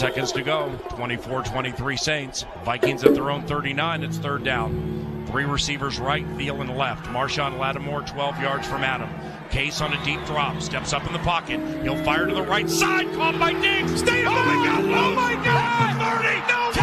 seconds to go. 24 23 Saints. Vikings at their own 39. It's third down. Three receivers right, Thielen left. Marshon Lattimore 12 yards from Adam. Case on a deep drop. Steps up in the pocket. He'll fire to the right side. Caught by Diggs. Stay oh my God. Oh my God. 30. No. 10.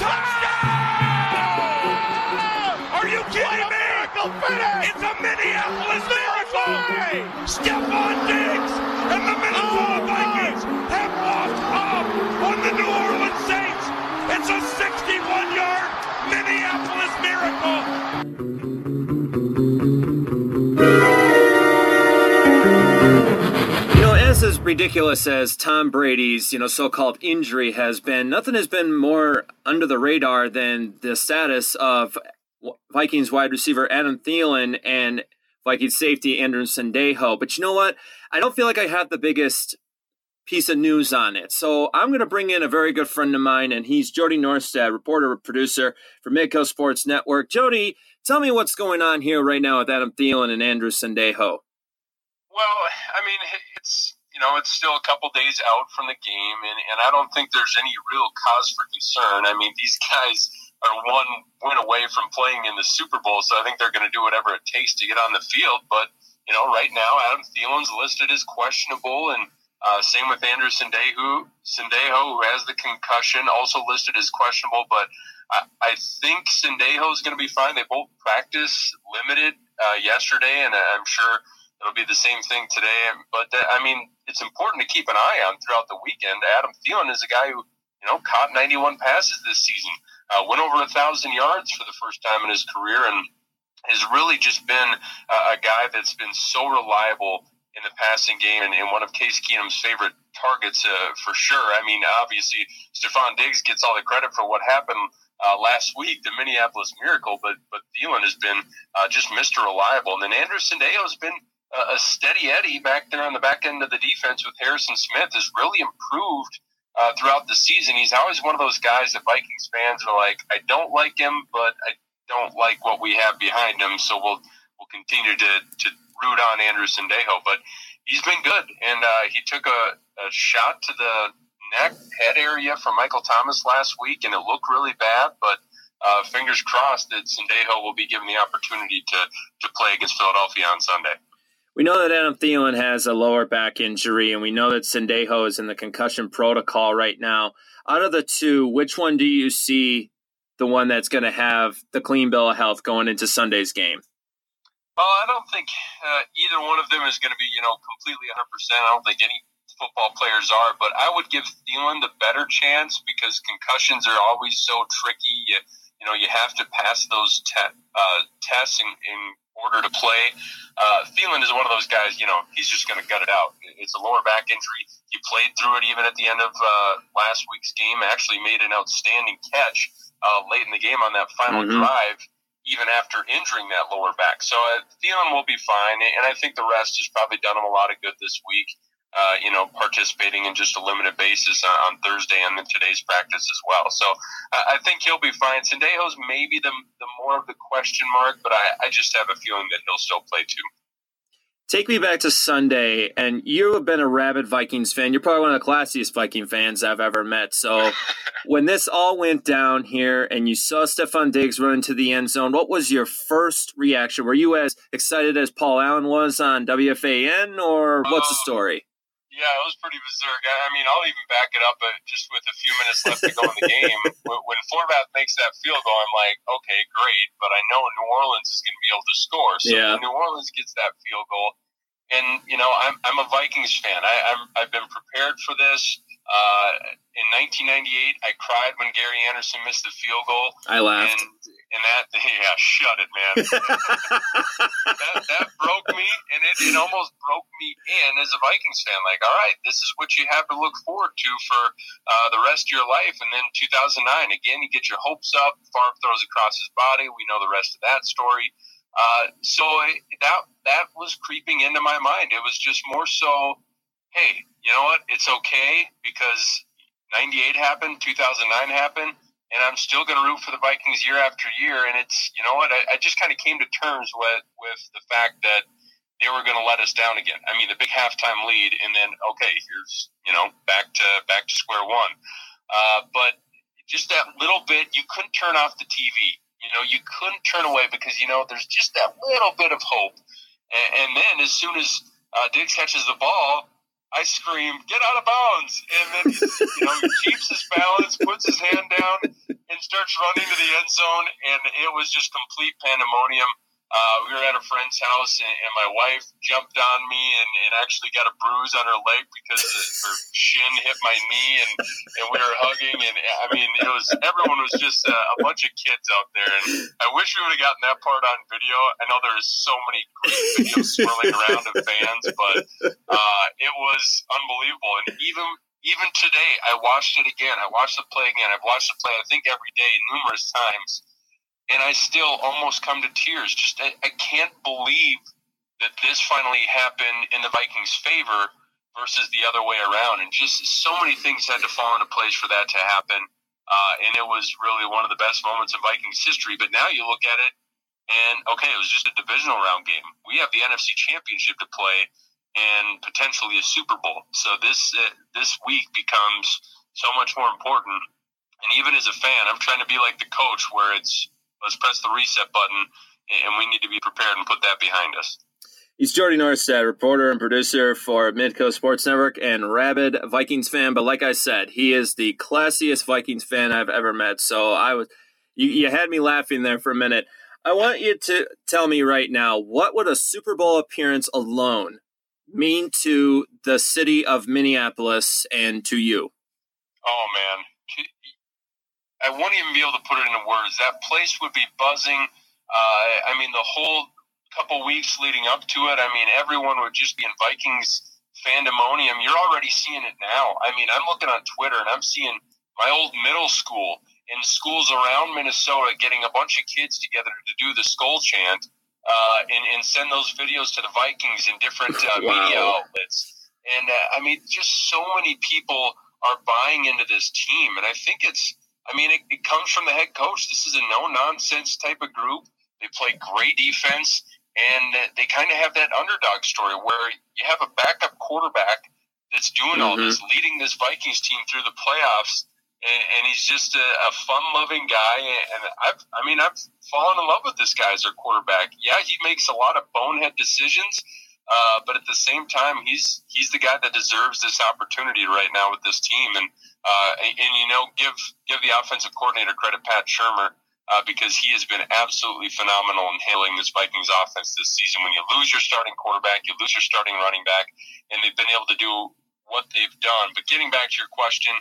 Touchdown. Are you kidding me? It's a Minneapolis miracle. Stefon Diggs ridiculous as Tom Brady's, you know, so-called injury has been, nothing has been more under the radar than the status of Vikings wide receiver Adam Thielen and Vikings safety Andrew Sendejo. But you know what? I don't feel like I have the biggest piece of news on it. So I'm going to bring in a very good friend of mine, and he's Jody Norstedt, reporter producer for Midco Sports Network. Jody, tell me what's going on here right now with Adam Thielen and Andrew Sendejo. Well, I mean, it's you know, it's still a couple days out from the game, and, and I don't think there's any real cause for concern. I mean, these guys are one win away from playing in the Super Bowl, so I think they're going to do whatever it takes to get on the field. But you know, right now, Adam Thielen's listed as questionable, and uh, same with Andrew Sendejo, who has the concussion, also listed as questionable. But I, I think Sendejo is going to be fine. They both practice limited uh, yesterday, and I'm sure it'll be the same thing today. But uh, I mean, it's important to keep an eye on throughout the weekend. Adam Thielen is a guy who you know caught 91 passes this season, uh, went over a thousand yards for the first time in his career, and has really just been a, a guy that's been so reliable in the passing game and, and one of Case Keenum's favorite targets uh, for sure. I mean, obviously, Stefon Diggs gets all the credit for what happened uh, last week, the Minneapolis Miracle, but but Thielen has been uh, just Mr. Reliable, and then Anderson Sendejo has been a steady Eddie back there on the back end of the defense with Harrison Smith has really improved. Uh, throughout the season, he's always one of those guys that Vikings fans are like, I don't like him, but I don't like what we have behind him, so we'll we'll continue to, to root on Andrew Sendejo, but he's been good. And uh, he took a, a shot to the neck, head area from Michael Thomas last week, and it looked really bad, but uh, fingers crossed that Sendejo will be given the opportunity to, to play against Philadelphia on Sunday. We know that Adam Thielen has a lower back injury, and we know that Sendejo is in the concussion protocol right now. Out of the two, which one do you see the one that's going to have the clean bill of health going into Sunday's game? Well, I don't think uh, either one of them is going to be, you know, completely 100%. I don't think any football players are, but I would give Thielen the better chance because concussions are always so tricky. You, you know, you have to pass those te- uh, tests in, in order to play. Uh, Thielen is one of those guys, you know, he's just going to gut it out. It's a lower back injury. He played through it even at the end of uh, last week's game, actually made an outstanding catch uh, late in the game on that final mm-hmm. drive even after injuring that lower back. So uh, Thielen will be fine, and I think the rest has probably done him a lot of good this week. Uh, you know, participating in just a limited basis on, on Thursday and then today's practice as well. So uh, I think he'll be fine. Sendejo's maybe the, the more of the question mark, but I, I just have a feeling that he'll still play too. Take me back to Sunday, and you have been a rabid Vikings fan. You're probably one of the classiest Viking fans I've ever met. So, when this all went down here, and you saw Stefon Diggs run into the end zone, what was your first reaction? Were you as excited as Paul Allen was on WFAN, or what's the uh, story? Yeah, it was pretty berserk. I, I mean, I'll even back it up, but just with a few minutes left to go in the game, when, Forbath makes that field goal, I'm like, okay, great, but I know New Orleans is going to be able to score. So yeah. New Orleans gets that field goal, and you know, I'm I'm a Vikings fan. I, I'm I've been prepared for this. Uh, in 1998, I cried when Gary Anderson missed the field goal. I laughed. And, and that, yeah, shut it, man. that, that broke me, and it, it almost broke me in as a Vikings fan. Like, all right, this is what you have to look forward to for uh, the rest of your life. And then 2009, again, you get your hopes up. Favre throws across his body. We know the rest of that story. Uh, so that that was creeping into my mind. It was just more so hey, you know what? It's okay because 98 happened, 2009 happened, and I'm still going to root for the Vikings year after year. And it's, you know what? I, I just kind of came to terms with, with the fact that they were going to let us down again. I mean, the big halftime lead, and then okay, here's you know back to back to square one. Uh, but just that little bit, you couldn't turn off the TV. You know, you couldn't turn away because you know there's just that little bit of hope. And, and then as soon as uh, Diggs catches the ball, I scream, "Get out of bounds!" And then you know he keeps his balance, puts his hand down, and starts running to the end zone. And it was just complete pandemonium. Uh, we were at a friend's house, and, and my wife jumped on me and, and actually got a bruise on her leg because her shin hit my knee, and, and we were hugging. And I mean, it was everyone was just a, a bunch of kids out there, and I wish we would have gotten that part on video. I know there's so many great videos swirling around of fans, but uh, it was unbelievable. And even even today, I watched it again. I watched the play again. I've watched the play, I think, every day, numerous times and I still almost come to tears. Just I, I can't believe that this finally happened in the Vikings' favor versus the other way around. And just so many things had to fall into place for that to happen. Uh, and it was really one of the best moments in Vikings history. But now you look at it, and okay, it was just a divisional round game. We have the NFC Championship to play, and potentially a Super Bowl. So this uh, this week becomes so much more important. And even as a fan, I'm trying to be like the coach, where it's let's press the reset button, and we need to be prepared and put that behind us. He's Jody Norstedt, reporter and producer for Midco Sports Network and rabid Vikings fan. But like I said, he is the classiest Vikings fan I've ever met. So I was, you, you had me laughing there for a minute. I want you to tell me right now what would a Super Bowl appearance alone mean to the city of Minneapolis and to you? Oh man, I won't even be able to put it into words. That place would be buzzing. Uh, I mean, the whole couple weeks leading up to it, I mean, everyone would just be in Vikings fandemonium. You're already seeing it now. I mean, I'm looking on Twitter and I'm seeing my old middle school in schools around Minnesota getting a bunch of kids together to do the Skol chant uh, and, and send those videos to the Vikings in different uh, wow. media outlets. And uh, I mean, just so many people are buying into this team. And I think it's I mean, it, it comes from the head coach. This is a no nonsense type of group. They play great defense, and they kind of have that underdog story where you have a backup quarterback that's doing mm-hmm. all this, leading this Vikings team through the playoffs. And, and he's just a, a fun-loving guy, and I've, I mean, I've fallen in love with this guy as our quarterback. Yeah, he makes a lot of bonehead decisions, uh, but at the same time, he's he's the guy that deserves this opportunity right now with this team. And uh, and, and, you know, give give the offensive coordinator credit, Pat Shurmur, uh, because he has been absolutely phenomenal in handling this Vikings offense this season. When you lose your starting quarterback, you lose your starting running back, and they've been able to do what they've done. But getting back to your question,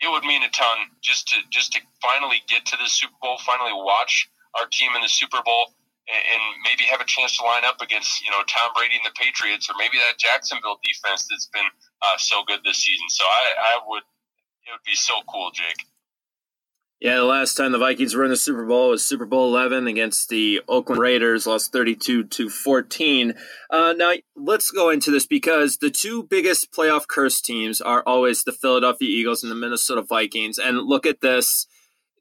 it would mean a ton just to just to finally get to the Super Bowl, finally watch our team in the Super Bowl and maybe have a chance to line up against you know Tom Brady and the Patriots, or maybe that Jacksonville defense that's been uh, so good this season. So I, I would it would be so cool, Jake. Yeah, the last time the Vikings were in the Super Bowl was Super Bowl 11 against the Oakland Raiders, lost 32 to 14. Uh, now, let's go into this because the two biggest playoff curse teams are always the Philadelphia Eagles and the Minnesota Vikings. And look at this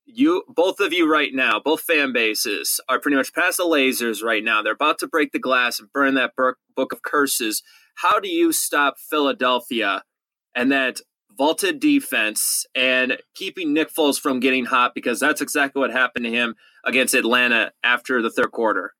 you both of you right now, both fan bases are pretty much past the lasers right now. They're about to break the glass and burn that book of curses. How do you stop Philadelphia and that vaulted defense and keeping Nick Foles from getting hot because that's exactly what happened to him against Atlanta after the third quarter.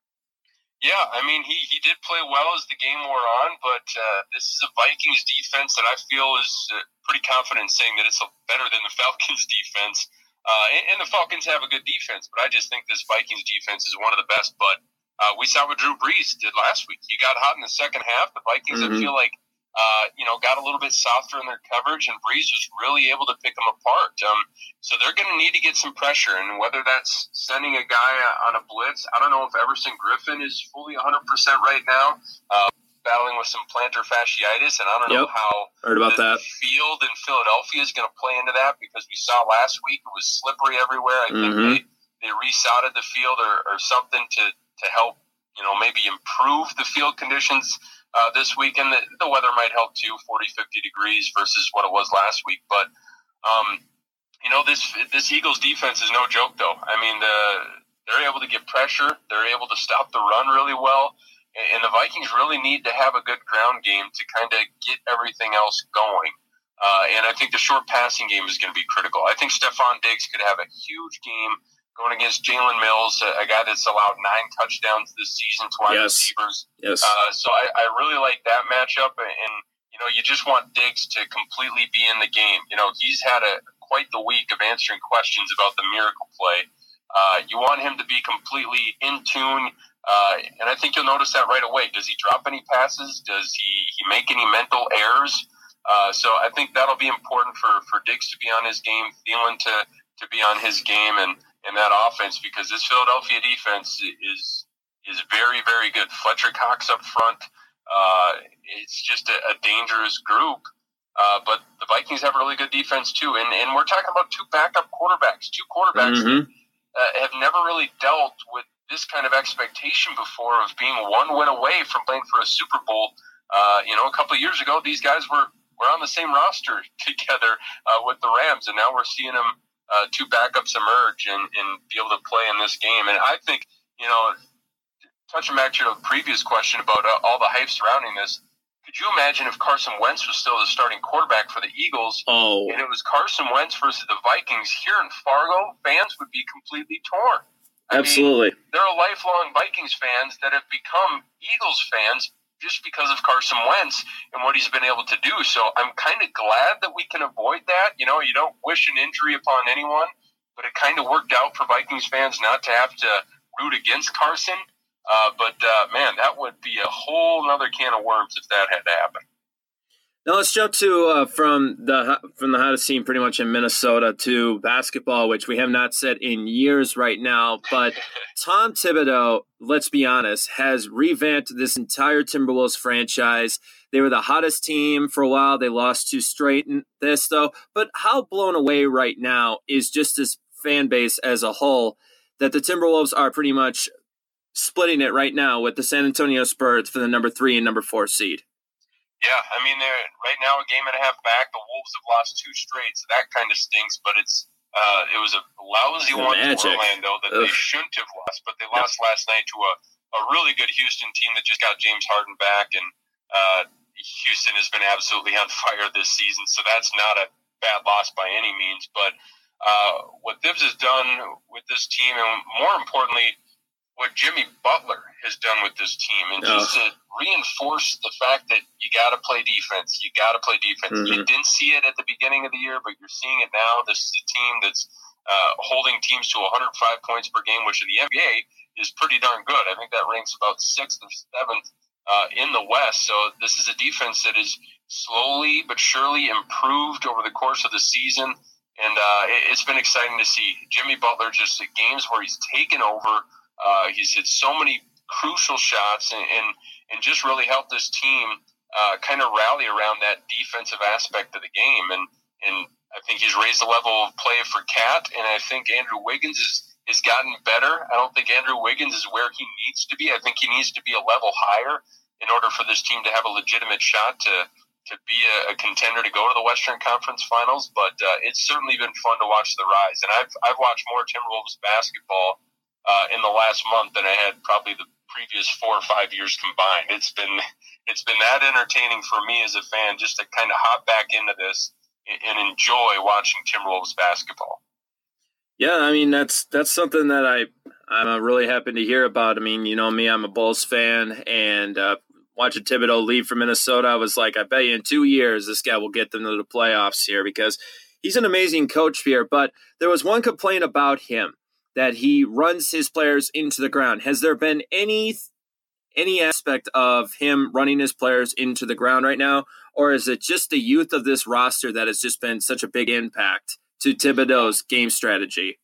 Yeah, I mean he, he did play well as the game wore on, but uh, this is a Vikings defense that I feel is uh, pretty confident saying that it's better than the Falcons defense. Uh, and, and, the Falcons have a good defense, but I just think this Vikings defense is one of the best. But uh, we saw what Drew Brees did last week. He got hot in the second half. The Vikings, mm-hmm. I feel like, uh, you know, got a little bit softer in their coverage, and Brees was really able to pick them apart. Um, so they're going to need to get some pressure, and whether that's sending a guy on a blitz, I don't know if Everson Griffen is fully 100% right now. Uh, battling with some plantar fasciitis, and I don't know how heard about the that field in Philadelphia is going to play into that because we saw last week it was slippery everywhere. I mm-hmm. think they they resodded the field or, or something to to help you know maybe improve the field conditions uh, this week, and the, the weather might help too, 40, 50 degrees versus what it was last week, but. Um, you know this this Eagles defense is no joke, though. I mean, the, they're able to get pressure. They're able to stop the run really well and the Vikings really need to have a good ground game to kind of get everything else going. Uh, and I think the short passing game is going to be critical. I think Stefon Diggs could have a huge game going against Jalen Mills, a, a, guy that's allowed nine touchdowns this season to wide yes. receivers. Yes. Uh, so I, I, really like that matchup. And, you know, you just want Diggs to completely be in the game. You know, he's had a quite the week of answering questions about the miracle play. Uh, you want him to be completely in tune. Uh, and I think you'll notice that right away. Does he drop any passes? Does he, he make any mental errors? Uh, so I think that'll be important for, for Diggs to be on his game, Thielen to, to be on his game, and, and that offense because this Philadelphia defense is is very very good. Fletcher Cox up front, uh, it's just a, a dangerous group. Uh, but the Vikings have a really good defense too, and and we're talking about two backup quarterbacks, two quarterbacks mm-hmm. that uh, have never really dealt with this kind of expectation before of being one win away from playing for a Super Bowl. Uh, you know, a couple of years ago, these guys were were on the same roster together uh, with the Rams, and now we're seeing them uh, two backups emerge and, and be able to play in this game. And I think, you know, touching back to your previous question about uh, all the hype surrounding this, could you imagine if Carson Wentz was still the starting quarterback for the Eagles? Oh. And it was Carson Wentz versus the Vikings here in Fargo, fans would be completely torn. I Absolutely. Mean, there are lifelong Vikings fans that have become Eagles fans just because of Carson Wentz and what he's been able to do. So I'm kind of glad that we can avoid that. You know, you don't wish an injury upon anyone, but it kind of worked out for Vikings fans not to have to root against Carson. Uh, but uh, man, that would be a whole other can of worms if that had to happen. Now let's jump to uh, from the from the hottest scene pretty much in Minnesota to basketball, which we have not said in years right now. But Tom Thibodeau, let's be honest, has revamped this entire Timberwolves franchise. They were the hottest team for a while. They lost two straight in this though. But how blown away right now is just this fan base as a whole that the Timberwolves are pretty much splitting it right now with the San Antonio Spurs for the number three and number four seed. Yeah, I mean, they're right now a game and a half back. The Wolves have lost two straight, so that kind of stinks. But it's uh, it was a lousy one to Orlando that Ugh. they shouldn't have lost, but they lost last night to a, a really good Houston team that just got James Harden back, and uh, Houston has been absolutely on fire this season. So that's not a bad loss by any means. But uh, what Thibs has done with this team, and more importantly, what Jimmy Butler has done with this team, and oh. just to reinforce the fact that you got to play defense. You got to play defense. Mm-hmm. You didn't see it at the beginning of the year, but you're seeing it now. This is a team that's uh, holding teams to 105 points per game, which in the NBA is pretty darn good. I think that ranks about sixth or seventh uh, in the West. So this is a defense that is slowly but surely improved over the course of the season. And uh, it, has been exciting to see Jimmy Butler just at games where he's taken over uh, he's hit so many crucial shots and, and, and just really helped this team uh, kind of rally around that defensive aspect of the game. And, and I think he's raised the level of play for KAT, and I think Andrew Wiggins is, has gotten better. I don't think Andrew Wiggins is where he needs to be. I think he needs to be a level higher in order for this team to have a legitimate shot to to be a, a contender to go to the Western Conference Finals. But uh, it's certainly been fun to watch the rise, and I've I've watched more Timberwolves basketball uh, in the last month than I had probably the previous four or five years combined. It's been it's been that entertaining for me as a fan just to kind of hop back into this and enjoy watching Timberwolves basketball. Yeah, I mean that's that's something that I I'm uh, really happy to hear about. I mean, you know me, I'm a Bulls fan, and uh, watching Thibodeau leave from Minnesota, I was like, I bet you in two years this guy will get them to the playoffs here because he's an amazing coach here. But there was one complaint about him that he runs his players into the ground. Has there been any any aspect of him running his players into the ground right now, or is it just the youth of this roster that has just been such a big impact to Thibodeau's game strategy?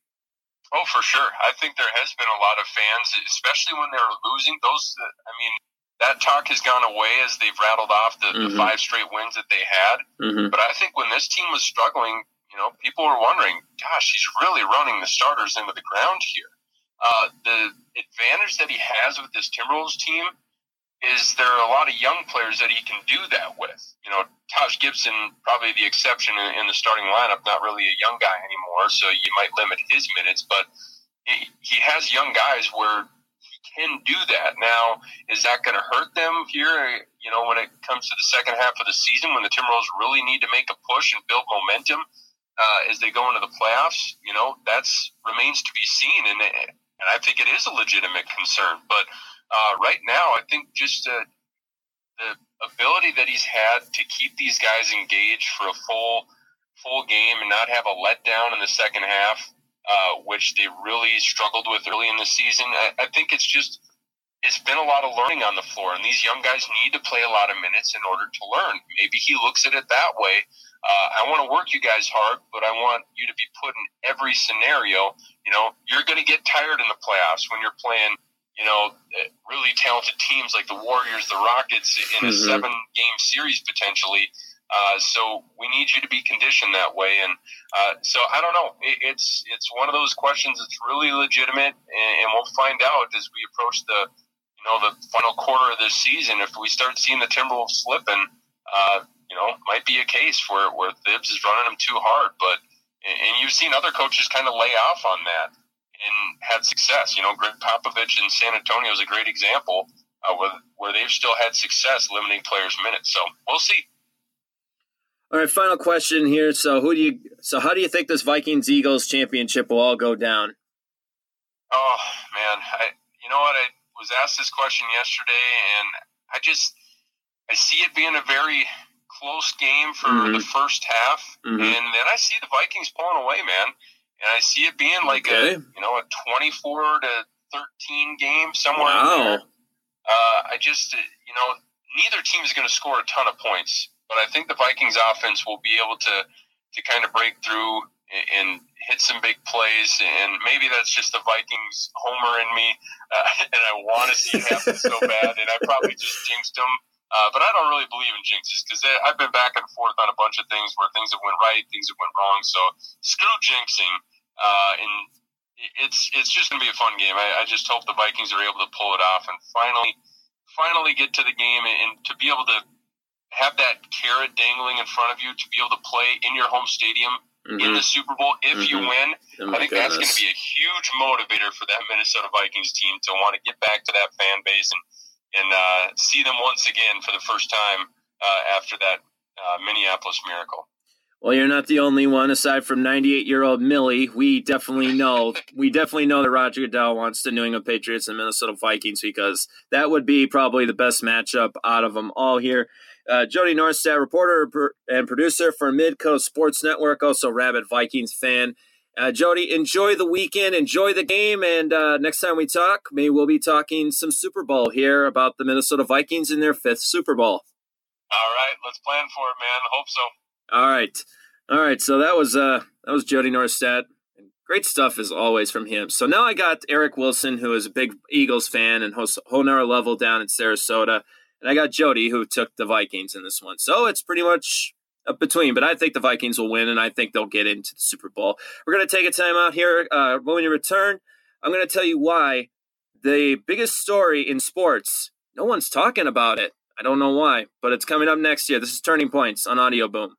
Oh, for sure. I think there has been a lot of fans, especially when they're losing. Those, I mean, that talk has gone away as they've rattled off the, mm-hmm. the five straight wins that they had. Mm-hmm. But I think when this team was struggling, you know, people are wondering, gosh, he's really running the starters into the ground here. Uh, the advantage that he has with this Timberwolves team is there are a lot of young players that he can do that with. You know, Taj Gibson, probably the exception in, in the starting lineup, not really a young guy anymore, so you might limit his minutes, but he, he has young guys where he can do that. Now, is that going to hurt them here? You know, when it comes to the second half of the season, when the Timberwolves really need to make a push and build momentum uh, as they go into the playoffs, you know, that's remains to be seen, and and I think it is a legitimate concern. But uh, right now, I think just uh, the ability that he's had to keep these guys engaged for a full full game and not have a letdown in the second half uh, which they really struggled with early in the season. I, I think it's just it's been a lot of learning on the floor, and these young guys need to play a lot of minutes in order to learn. Maybe he looks at it that way. Uh, I want to work you guys hard, but I want you to be put in every scenario. You know, you're going to get tired in the playoffs when you're playing, you know, really talented teams like the Warriors, the Rockets in a mm-hmm. seven game series potentially. Uh, so we need you to be conditioned that way. And uh, so I don't know. It, it's it's one of those questions that's really legitimate, and, and, we'll find out as we approach the you know the final quarter of this season. If we start seeing the Timberwolves slipping, uh, you know, might be a case where where Thibs is running them too hard. But and you've seen other coaches kind of lay off on that and had success. You know, Gregg Popovich in San Antonio is a great example. Uh, where, where they've still had success limiting players' minutes. So we'll see. All right, final question here. So, who do you? So, how do you think this Vikings Eagles championship will all go down? Oh man, I you know what? I was asked this question yesterday, and I just I see it being a very close game for mm-hmm. the first half, mm-hmm. and then I see the Vikings pulling away, man, and I see it being like okay. a you know a twenty four to thirteen game somewhere. Wow. Uh, I just you know neither team is going to score a ton of points but I think the Vikings offense will be able to to kind of break through and hit some big plays. And maybe that's just the Vikings homer in me, uh, and I want to see it happen so bad. And I probably just jinxed them. Uh, but I don't really believe in jinxes because I've been back and forth on a bunch of things where things have went right, things have went wrong. So screw jinxing. Uh, and it's it's just gonna be a fun game. I, I just hope the Vikings are able to pull it off and finally finally get to the game and to be able to have that carrot dangling in front of you to be able to play in your home stadium mm-hmm. in the Super Bowl if mm-hmm. you win. Oh I think goodness. that's going to be a huge motivator for that Minnesota Vikings team to want to get back to that fan base and and uh, see them once again for the first time uh, after that uh, Minneapolis miracle. Well, you're not the only one. Aside from 98 year old Millie, we definitely know we definitely know that Roger Goodell wants the New England Patriots and Minnesota Vikings because that would be probably the best matchup out of them all here. Uh, Jody Norstedt, reporter and producer for Midco Sports Network, also rabid Vikings fan. Uh, Jody, enjoy the weekend, enjoy the game, and uh, next time we talk, maybe we'll be talking some Super Bowl here about the Minnesota Vikings in their fifth Super Bowl. All right, let's plan for it, man. Hope so. All right, all right. So that was uh that was Jody Norstedt. Great stuff as always from him. So now I got Eric Wilson, who is a big Eagles fan and hosts Honor Level down in Sarasota. And I got Jody, who took the Vikings in this one. So it's pretty much between, but I think the Vikings will win, and I think they'll get into the Super Bowl. We're going to take a time out here. Uh, when we return, I'm going to tell you why the biggest story in sports, no one's talking about it. I don't know why, but it's coming up next year. This is Turning Points on Audio Boom.